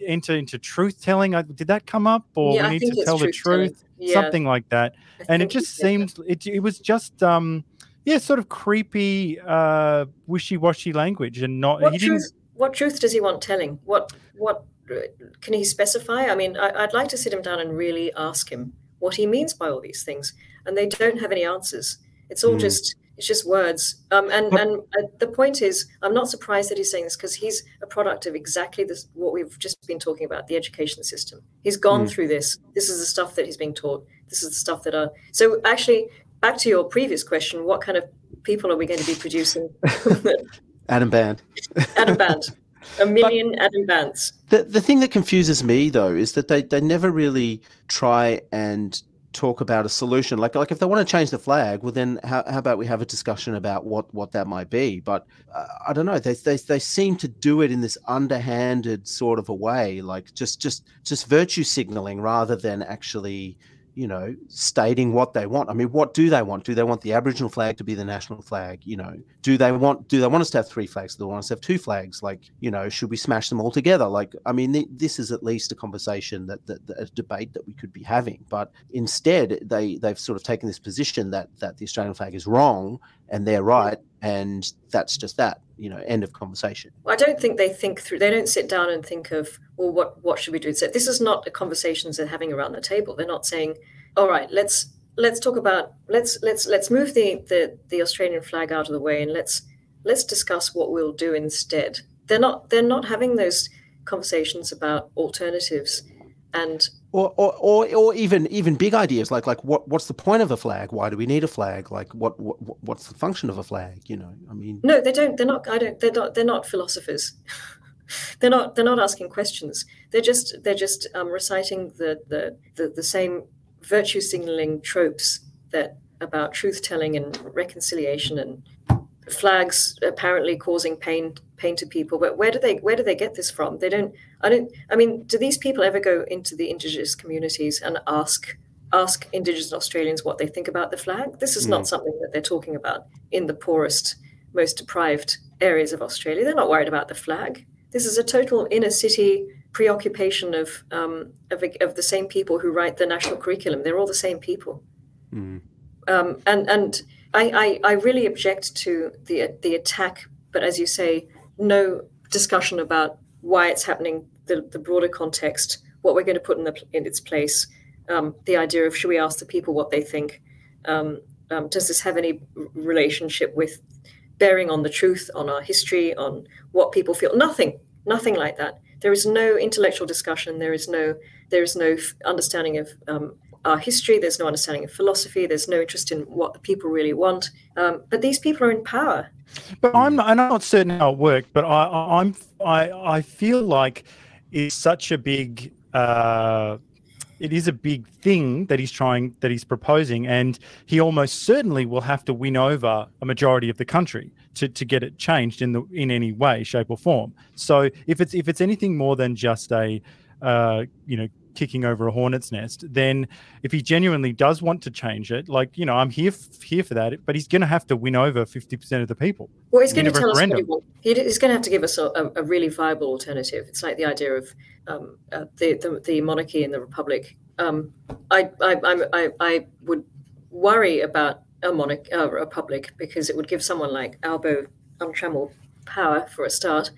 enter into truth telling. Uh, Did that come up, or yeah, we need to tell the truth? Yeah, something like that I and it just seemed it, it was just um yeah sort of creepy uh wishy-washy language and not What truth? What truth does he want telling? What what uh, can he specify? I mean, I, I'd like to sit him down and really ask him what he means by all these things, and they don't have any answers. It's all Mm. just it's just words. Um, and and uh, the point is, I'm not surprised that he's saying this because he's a product of exactly this what we've just been talking about the education system. He's gone Mm. through this. This is the stuff that he's being taught. This is the stuff that are so actually. Back to your previous question, what kind of people are we going to be producing? Adam Bandt. Adam Bandt. A million Adam Bandts. The the thing that confuses me though is that they, they never really try and talk about a solution. Like like if they want to change the flag, well then how, how about we have a discussion about what, what that might be? But uh, I don't know. They, they they seem to do it in this underhanded sort of a way, like just just just virtue signaling rather than actually you know stating what they want. I mean, what do they want? Do they want the Aboriginal flag to be the national flag? You know, do they want do they want us to have three flags? Do they want us to have two flags? Like, you know, should we smash them all together? Like, I mean, th- this is at least a conversation that, that, that a debate that we could be having. But instead, they they've sort of taken this position that that the Australian flag is wrong and they're right, and that's just that. You know, end of conversation. I don't think they think through. They don't sit down and think of, well, what what should we do? So this is not a conversations they're having around the table. They're not saying, all right, let's let's talk about let's let's let's move the the, the Australian flag out of the way and let's let's discuss what we'll do instead. They're not they're not having those conversations about alternatives and Or, or, or, or even even big ideas like like what what's the point of a flag? Why do we need a flag? Like what, what what's the function of a flag? You know, I mean, No, they don't. They're not. I don't. They're not. They're not philosophers. they're not. They're not asking questions. They're just. They're just um, reciting the, the the the same virtue signaling tropes that about truth telling and reconciliation and flags apparently causing pain pain to people. But where do they where do they get this from? They don't. I don't. I mean, do these people ever go into the indigenous communities and ask? Ask Indigenous Australians what they think about the flag. This is not something that they're talking about in the poorest most deprived areas of Australia. They're not worried about the flag. This is a total inner city preoccupation of um, of, of the same people who write the national curriculum. They're all the same people, mm, um, and and I, I I really object to the the attack. But as you say, no discussion about why it's happening, the, the broader context, what we're going to put in the in its place, um, the idea of should we ask the people what they think. Um, um, does this have any relationship with bearing on the truth, on our history, on what people feel? Nothing, nothing like that. There is no intellectual discussion. There is no, there is no f- understanding of um, our history. There's no understanding of philosophy. There's no interest in what the people really want. Um, but these people are in power. but i'm not, i'm not certain how it worked but i i'm i i feel like it's such a big uh it is a big thing that he's trying that he's proposing and he almost certainly will have to win over a majority of the country to, to get it changed in the in any way shape or form so if it's if it's anything more than just a uh, you know kicking over a hornet's nest then if he genuinely does want to change it like you know i'm here f- here for that but he's going to have to win over 50% of the people Well, he's going to tell us what he He, he's going to have to give us a, a, really viable alternative. It's like the idea of um, uh, the, the the monarchy and the republic. Um, I, I, I'm- I I would worry about a monarch a republic because it would give someone like Albo untrammeled power for a start.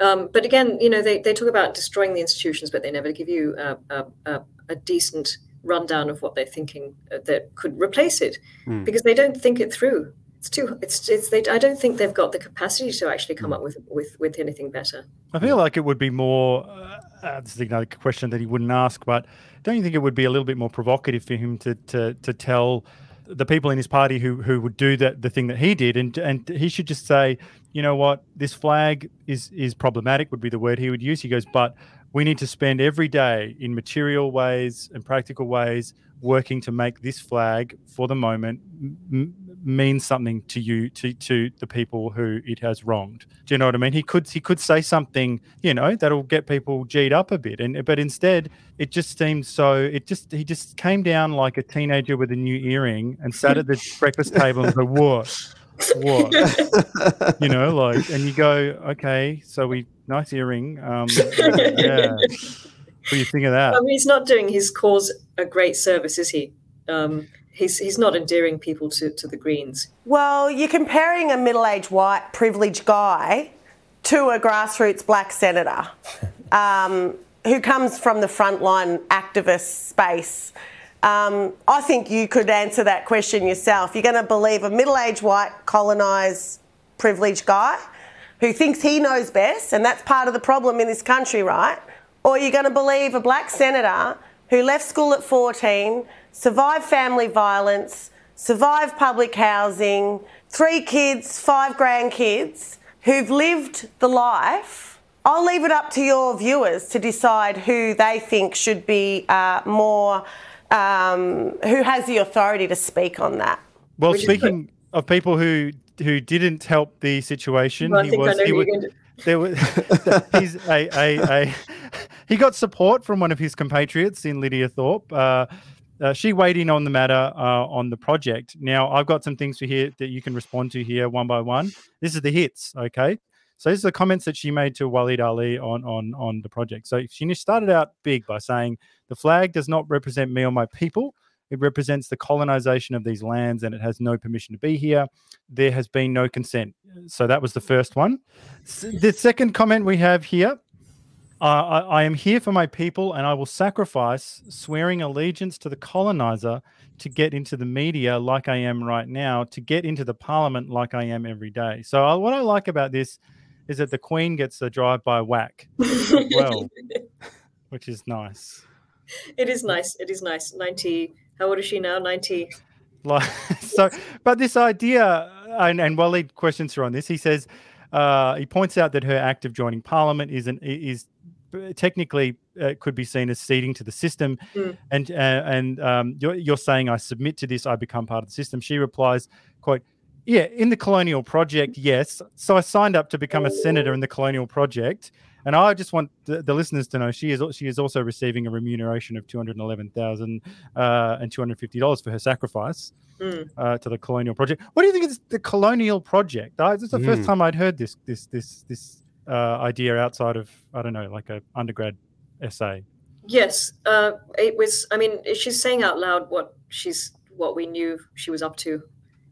Um, but again, you know, they, they talk about destroying the institutions, but they never give you a, a, a, a decent rundown of what they're thinking uh, that could replace it, Hmm. because they don't think it through. It's too. It's. It's. They. I don't think they've got the capacity to actually come up with with with anything better. I feel like it would be more. Uh, uh, this is another question that he wouldn't ask, but don't you think it would be a little bit more provocative for him to to to tell the people in his party who who would do that the thing that he did, and and he should just say, you know what, this flag is is problematic would be the word he would use. He goes, but we need to spend every day in material ways and practical ways working to make this flag for the moment m- mean something to you to to the people who it has wronged. Do you know what i mean? He could he could say something you know that'll get people g'd up a bit and but instead it just seemed so it just he just came down like a teenager with a new earring and sat at the breakfast table and go what what you know like and you go okay so we nice earring um yeah what do you think of that I mean, he's not doing his cause a great service, is he? Um, he's he's not endearing people to, to the Greens. Well, you're comparing a middle aged white privileged guy to a grassroots black senator um, who comes from the frontline activist space. Um, I think you could answer that question yourself. You're going to believe a middle aged white colonised privileged guy who thinks he knows best, and that's part of the problem in this country, right? Or you're going to believe a black senator who left school at 14, survived family violence, survived public housing, three kids, five grandkids, who've lived the life. I'll leave it up to your viewers to decide who they think should be uh, more, um, who has the authority to speak on that. Well, Which is speaking of people who who didn't help the situation, Well, he was he was, you're going to. there was he's a, a, a he got support from one of his compatriots in Lydia Thorpe. Uh, uh, she weighed in on the matter uh, on the project. Now I've got some things to hear that you can respond to here one by one. This is the hits, okay? So these are the comments that she made to Waleed Aly on on on the project. So she started out big by saying the flag does not represent me or my people. It represents the colonization of these lands and it has no permission to be here. There has been no consent. So that was the first one. The second comment we have here uh, I, I am here for my people and I will sacrifice swearing allegiance to the colonizer to get into the media like I am right now, to get into the parliament like I am every day. So, uh, what I like about this is that the Queen gets a drive by whack well, which is nice. It is nice. It is nice. 90. How old is she now? 90. like so but this idea and, and Waleed questions her on this he says uh, he points out that her act of joining parliament is an is technically uh, could be seen as ceding to the system Mm. and uh, and um, you're, you're saying i submit to this i become part of the system she replies quote yeah in the colonial project yes so i signed up to become a senator in the colonial project and I just want the, the listeners to know she is she is also receiving a remuneration of two hundred eleven thousand uh, and two hundred fifty dollars for her sacrifice Mm. uh, to the colonial project. What do you think of this, the colonial project? I, this is the first Mm. time I'd heard this this this this uh, idea outside of I don't know like a undergrad essay. Yes. Uh, it was, I mean, she's saying out loud what she's, what we knew she was up to,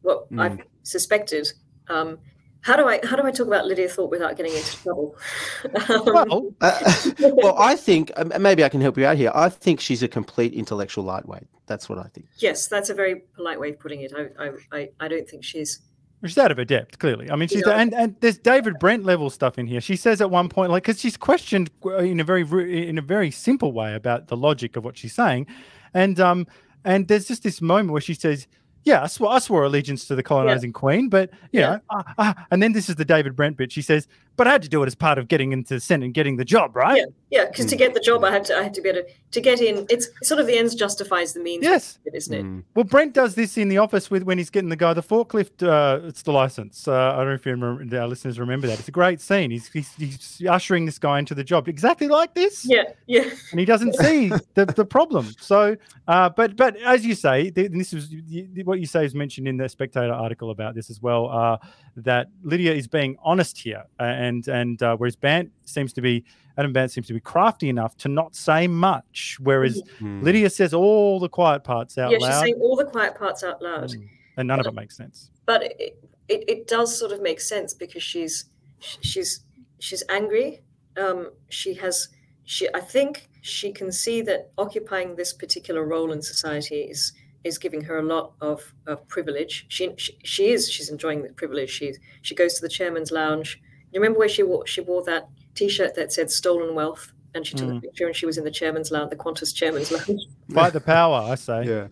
what Mm. I've suspected. Um, how do I, how do I talk about Lydia Thorpe without getting into trouble? Um, Well, uh, well, I think um, maybe I can help you out here. I think she's a complete intellectual lightweight. That's what I think. yes, that's a very polite way of putting it. I, I, I, I don't think she's, She's out of her depth, clearly. I mean, she's Yeah. and and there's David Brent level stuff in here. She says at one point, like, because she's questioned in a very in a very simple way about the logic of what she's saying, and um and there's just this moment where she says, "Yeah, I swore, I swore allegiance to the colonizing queen, but you Yeah. know," ah, ah," and then this is the David Brent bit. She says, "But I had to do it as part of getting into the Senate and getting the job, right?" yeah, yeah, because to get the job, I had to, I had to be able to, to get in. It's sort of the ends justifies the means. Yes. Isn't it? Mm. Well, Brent does this in the office with when he's getting the guy the forklift. Uh, it's the license. Uh, I don't know if you remember, our listeners remember that. It's a great scene. He's, he's, he's ushering this guy into the job exactly like this, Yeah, yeah. and he doesn't see the, the problem. So, uh, but but as you say, th- this is y- y- what you say is mentioned in the Spectator article about this as well. Uh, that Lydia is being honest here, uh, and and uh, whereas Bandt seems to be Adam Bandt seems to be crafty enough to not say much, whereas Mm. Lydia says all the quiet parts out yeah, she's loud. saying all the quiet parts out loud. Mm. And none of it makes sense. but it, it, it does sort of make sense because she's she's she's angry um, she has she i think she can see that occupying this particular role in society is is giving her a lot of, of privilege she, she she is she's enjoying the privilege she she goes to the chairman's lounge you remember where she wore she wore that t-shirt that said stolen wealth and she took a Mm. picture and she was in the chairman's lounge the qantas chairman's lounge Fight the power, I say. Yeah.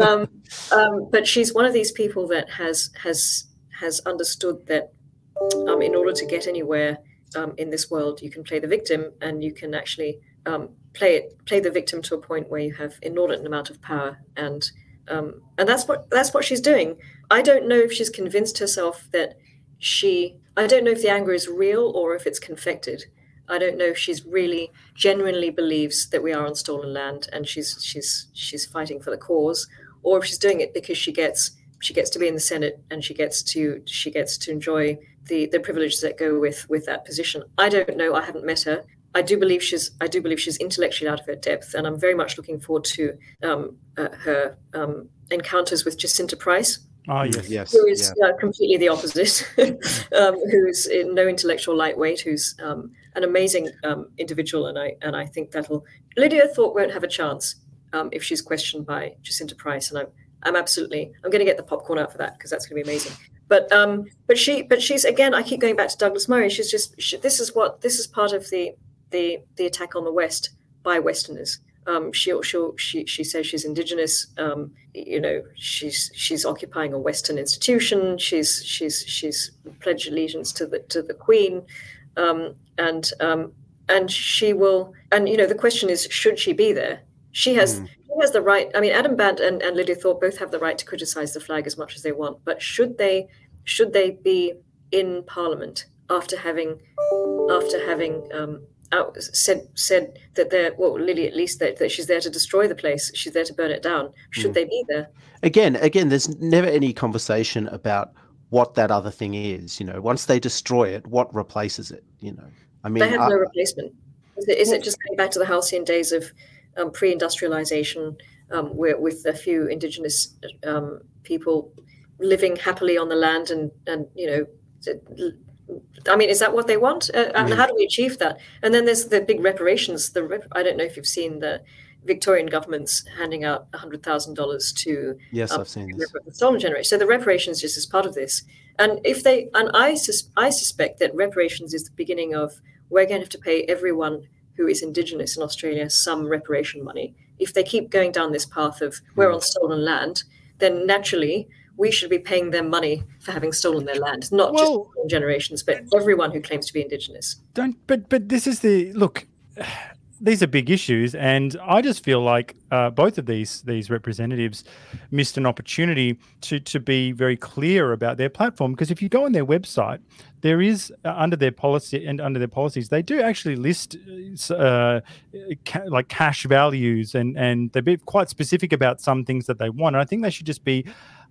um, um, but she's one of these people that has has has understood that um, in order to get anywhere um, in this world, you can play the victim, and you can actually um, play it play the victim to a point where you have inordinate amount of power, and um, and that's what that's what she's doing. I don't know if she's convinced herself that she. I don't know if the anger is real or if it's confected. I don't know if she's really genuinely believes that we are on stolen land and she's she's she's fighting for the cause, or if she's doing it because she gets she gets to be in the Senate and she gets to she gets to enjoy the the privileges that go with with that position. I don't know. I haven't met her. I do believe she's I do believe she's intellectually out of her depth, and I'm very much looking forward to um, uh, her um, encounters with Jacinta Price. Oh yes, yes, Who is yeah. uh, completely the opposite? um, who's in no intellectual lightweight? Who's um, an amazing um, individual, and I and I think that'll Lydia Thorpe won't have a chance um, if she's questioned by Jacinta Price, and I'm I'm absolutely I'm going to get the popcorn out for that because that's going to be amazing. But um, but she but she's again I keep going back to Douglas Murray. She's just she, this is what this is part of the the the attack on the West by Westerners. Um, she'll, she'll, she she says she's indigenous. Um, you know, she's she's occupying a Western institution. She's she's she's pledged allegiance to the to the Queen, um, and um, and she will. And you know, the question is, should she be there? She has Mm. she has the right. I mean, Adam Bandt and, and Lydia Thorpe both have the right to criticize the flag as much as they want. But should they should they be in Parliament after having after having um, out, said said that they're well, Lily at least that, that she's there to destroy the place. She's there to burn it down. Should Mm. they be there? again again there's never any conversation about what that other thing is you know once they destroy it what replaces it you know i mean they have I- no replacement. Is it, is it just going back to the halcyon days of um, pre-industrialization, um, where with a few indigenous um, people living happily on the land, and and you know, I mean, is that what they want? Uh, and Mm. how do we achieve that? And then there's the big reparations. The rep- I don't know if you've seen the Victorian government's handing out hundred thousand dollars to yes um, i've seen this the stolen generation. So the reparations just as part of this. And if they and I sus- I suspect that reparations is the beginning of we're going to have to pay everyone who is indigenous in Australia some reparation money. If they keep going down this path of we're on stolen land, then naturally we should be paying them money for having stolen their land, not Well- just generations, but everyone who claims to be indigenous. don't but but this is the look these are big issues and i just feel like uh, both of these these representatives missed an opportunity to to be very clear about their platform because if you go on their website there is uh, under their policy and under their policies they do actually list uh, ca- like cash values and and they're quite specific about some things that they want and i think they should just be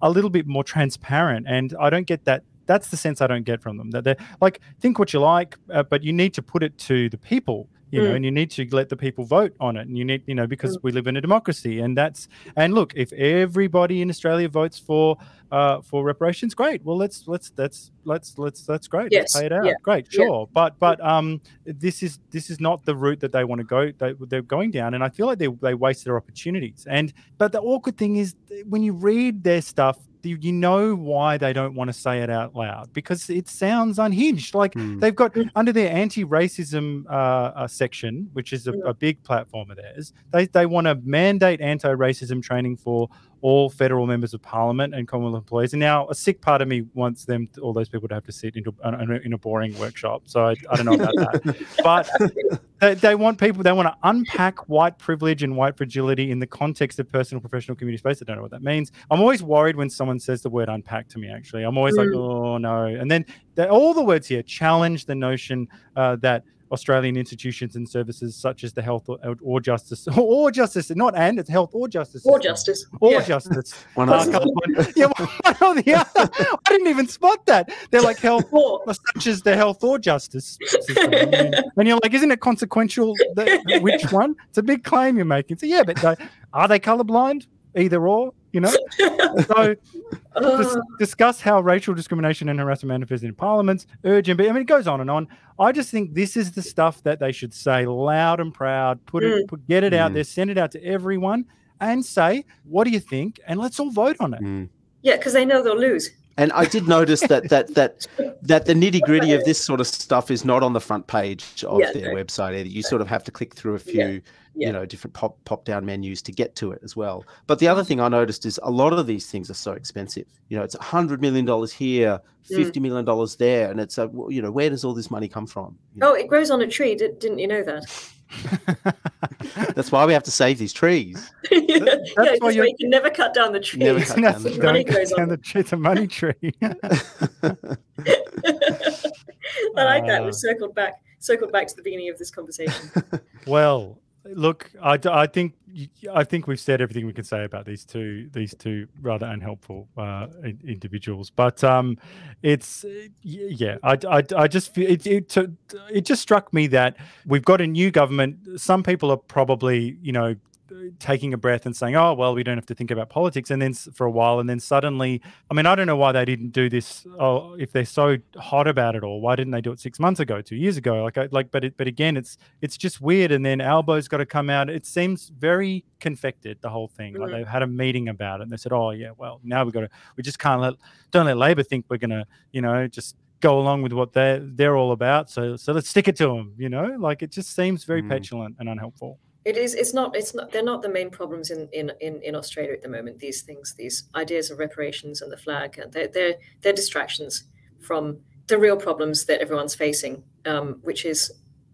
a little bit more transparent and i don't get that that's the sense I don't get from them. That they're like, think what you like, uh, but you need to put it to the people, you know, Mm. and you need to let the people vote on it. And you need, you know, because we live in a democracy, and that's and look, if everybody in Australia votes for uh, for reparations, great. Well, let's let's let's let's let's that's great. Yes, Let's pay it out. yeah, Great, yeah. sure. But but um, this is this is not the route that they want to go. They, they're going down, and I feel like they they wasted their opportunities. And but the awkward thing is when you read their stuff you you know why they don't want to say it out loud because it sounds unhinged. Like Hmm. they've got under their anti-racism uh, uh, section, which is a, Mm. a big platform of theirs. They they want to mandate anti-racism training for all federal members of parliament and Commonwealth employees. And now a sick part of me wants them, all those people, to have to sit into in a, in a boring workshop. So I, I don't know about that, but they, they want people they want to unpack white privilege and white fragility in the context of personal professional community space i don't know what that means i'm always worried when someone says the word unpack to me actually i'm always like Mm. oh no and then the, all the words here challenge the notion uh, that Australian institutions and services such as the health or, or justice or justice, not and it's health or justice, Or justice. or Yeah. justice. One Uh, of them. one- yeah, one or the other. I didn't even spot that. They're like health Or such as the health or justice system. and, and you're like, isn't it consequential? That, which one? It's a big claim you're making. So yeah, but they, are they colorblind? Either or, you know. So dis- discuss how racial discrimination and harassment manifests in parliaments. Urge and I mean, it goes on and on. I just think this is the stuff that they should say loud and proud. Put it, put, get it out Mm. there, send it out to everyone, and say, what do you think? And let's all vote on it. Mm. yeah, because they know they'll lose. And I did notice that that that that the nitty gritty of this sort of stuff is not on the front page of Yeah, their no. website either. You sort of have to click through a few, yeah. you know, different pop pop down menus to get to it as well. But the other thing I noticed is a lot of these things are so expensive. You know, it's a hundred million dollars here, Mm. fifty million dollars there, and it's a you know where does all this money come from? You know, Oh, it grows on a tree. Did, didn't you know that? That's why we have to save these trees. yeah, why that's why you're- can never cut down the tree. Never cut down the money don't goes cut down on. the tree. It's a money tree. I like that. We ah. circled back, circled back to the beginning of this conversation. Well, look, I think I think we've said everything we can say about these two these two rather unhelpful uh, individuals. But um, it's uh, yeah, I, I, I just it, it it just struck me that we've got a new government. Some people are probably you know taking a breath and saying, "Oh, well, we don't have to think about politics." And then for a while, and then suddenly, I mean, I don't know why they didn't do this. Oh, if they're so hot about it all, why didn't they do it six months ago, two years ago? Like, I, like, but it, but again, it's it's just weird. And then Albo's got to come out. It seems very confected, the whole thing. Like Mhm. they've had a meeting about it, and they said, "Oh, yeah, well, now we've got to. We just can't let don't let Labor think we're gonna, you know, just." go along with what they're they're all about so so let's stick it to them you know like it just seems very Mm. petulant and unhelpful It is. It's not. It's not. They're not the main problems in in in, in Australia at the moment. These things, these ideas of reparations and the flag, and they're they're they're distractions from the real problems that everyone's facing, um, which is,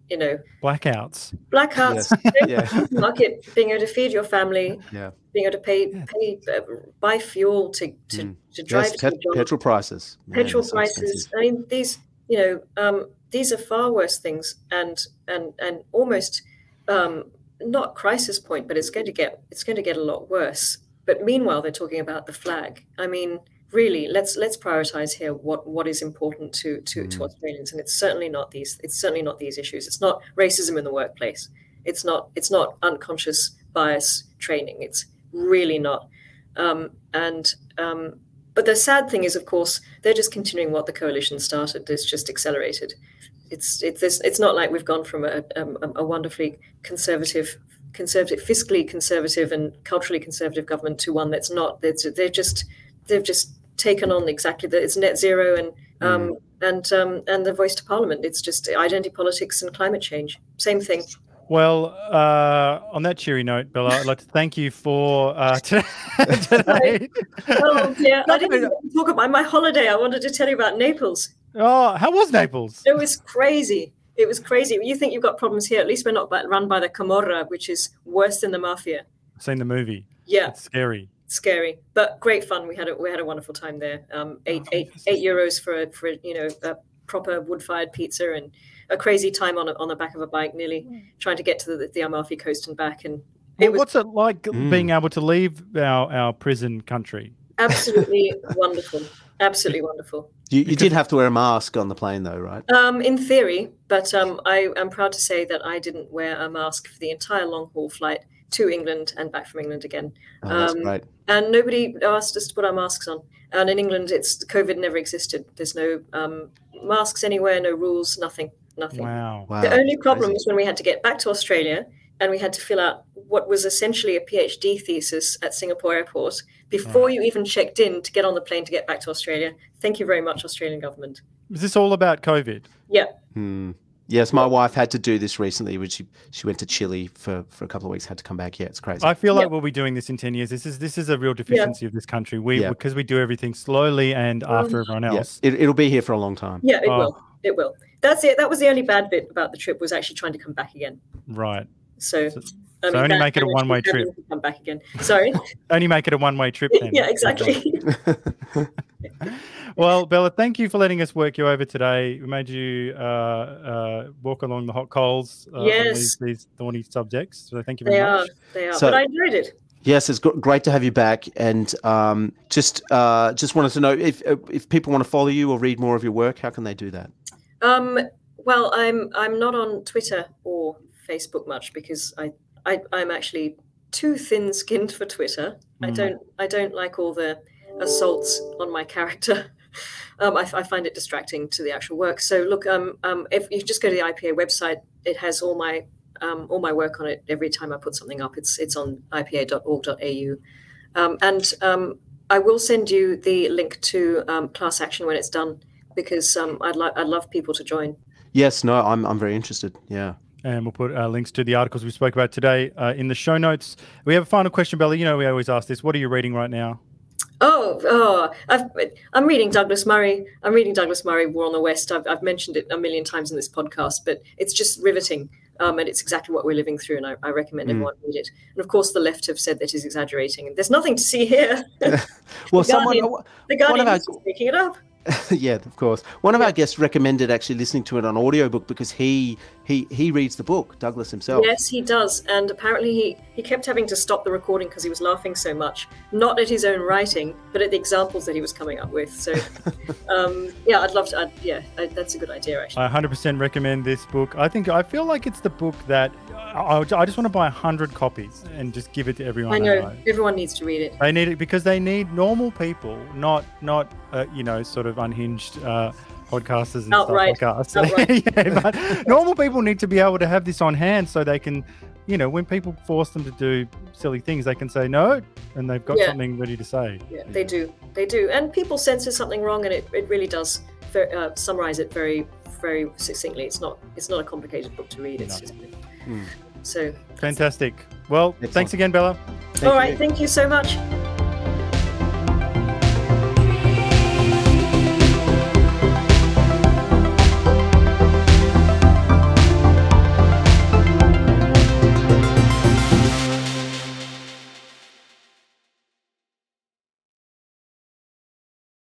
you know, blackouts blackouts, Yeah. market, being able to feed your family, Yeah. being able to pay Yeah. pay uh, buy fuel to to, Mm. to drive Yes, to pet- petrol prices. Petrol they're so prices. I mean, these you know um, these are far worse things, and and and almost um, not crisis point, but it's going to get it's going to get a lot worse. But meanwhile, they're talking about the flag. I mean, really, let's let's prioritize here what what is important to to, to Mm. Australians, and it's certainly not these. It's certainly not these issues. It's not racism in the workplace. It's not it's not unconscious bias training. It's really not. Um, and um, but the sad thing is, of course, they're just continuing what the coalition started. It's just accelerated. It's it's this, it's not like we've gone from a, a, a wonderfully conservative, conservative, fiscally conservative and culturally conservative government to one that's not. They're, they're just they've just taken on exactly that. It's net zero and um, and um, and the voice to parliament. It's just identity politics and climate change. Same thing. Well, uh, on that cheery note, Bella, I'd like to thank you for uh, t- today. Oh No, I didn't no, talk about my holiday. I wanted to tell you about Naples. oh, how was Naples? It was crazy. It was crazy. You think you've got problems here? At least we're not run by the Camorra, which is worse than the mafia. Seen the movie. Yeah, It's scary. scary, but great fun. We had a we had a wonderful time there. Um, eight Oh, eight eight euros for a, for you know a proper wood fired pizza and a crazy time on a, on the back of a bike, nearly trying to get to the, the Amalfi coast and back. And it Well, was what's it like Mm. being able to leave our, our prison country? absolutely wonderful, absolutely wonderful. You, you did have to wear a mask on the plane, though, right? Um, in theory, but um, I am proud to say that I didn't wear a mask for the entire long haul flight to England and back from England again. Oh, that's Um, great. And nobody asked us to put our masks on. And in England, it's COVID never existed. There's no um, masks anywhere, no rules, nothing, nothing. Wow. Wow. The only problem crazy. was when we had to get back to Australia and we had to fill out what was essentially a PhD thesis at Singapore Airport before you even checked in to get on the plane to get back to Australia. Thank you very much, Australian government. Is this all about COVID? Yeah, Hmm. Yes, my wife had to do this recently when she, she went to Chile for, for a couple of weeks, had to come back. Yeah, it's crazy. I feel Yeah. like we'll be doing this in 10 years. This is this is a real deficiency of this country. We Yeah. because we do everything slowly and after everyone yeah, else. it, it'll be here for a long time. yeah, it Oh. will. It will. That's it. That was the only bad bit about the trip was actually trying to come back again. Right. So, So- I so only make it a one-way trip. Come back again. Sorry. Only make it a one way trip then. yeah, exactly. Well, Bella, thank you for letting us work you over today. We made you uh, uh, walk along the hot coals uh, on Yes. these, these thorny subjects. So thank you very they much. are. They are. So- but I enjoyed it. Yes, it's great to have you back, and um, just uh, just wanted to know if if people want to follow you or read more of your work, how can they do that? Um, well, I'm I'm not on Twitter or Facebook much because I, I I'm actually too thin-skinned for Twitter. I Mm. don't I don't like all the assaults on my character. Um, I, I find it distracting to the actual work. So look, um, um, if you just go to the IPA website, it has all my um, all my work on it. Every time I put something up, it's it's on ipa.org.au, um, and um, I will send you the link to um, class action when it's done because um, I'd like I'd love people to join. Yes, no, I'm I'm very interested. Yeah. And we'll put uh, links to the articles we spoke about today uh, in the show notes. We have a final question, Bella. You know, we always ask this. What are you reading right now? Oh, oh i am reading Douglas Murray. I'm reading Douglas Murray, War on the West. I've, I've mentioned it a million times in this podcast, but it's just riveting. Um, and it's exactly what we're living through, and I, I recommend mm. everyone read it. And of course, the left have said that he's exaggerating, and there's nothing to see here. well, the someone, Guardian, the Guardian is making it up. yeah, of course. One of our guests recommended actually listening to it on audiobook because he he he reads the book, Douglas himself. Yes, he does. And apparently he he kept having to stop the recording because he was laughing so much, not at his own writing, but at the examples that he was coming up with. So um, yeah, I'd love to I'd, yeah, I, that's a good idea actually. I 100% recommend this book. I think I feel like it's the book that I, I just want to buy 100 copies and just give it to everyone. I know, I everyone needs to read it. They need it because they need normal people, not not uh, you know sort of unhinged uh, podcasters and alt right. stuff like us. Yeah, but normal people need to be able to have this on hand so they can, you know, when people force them to do silly things, they can say no, and they've got yeah. something ready to say. Yeah, they do, they do, and people censor something wrong, and it, it really does uh, summarize it very very succinctly. It's not it's not a complicated book to read. It's no. just. Mm. So fantastic. Well, Excellent. thanks again, Bella. Thank All right, you. thank you so much.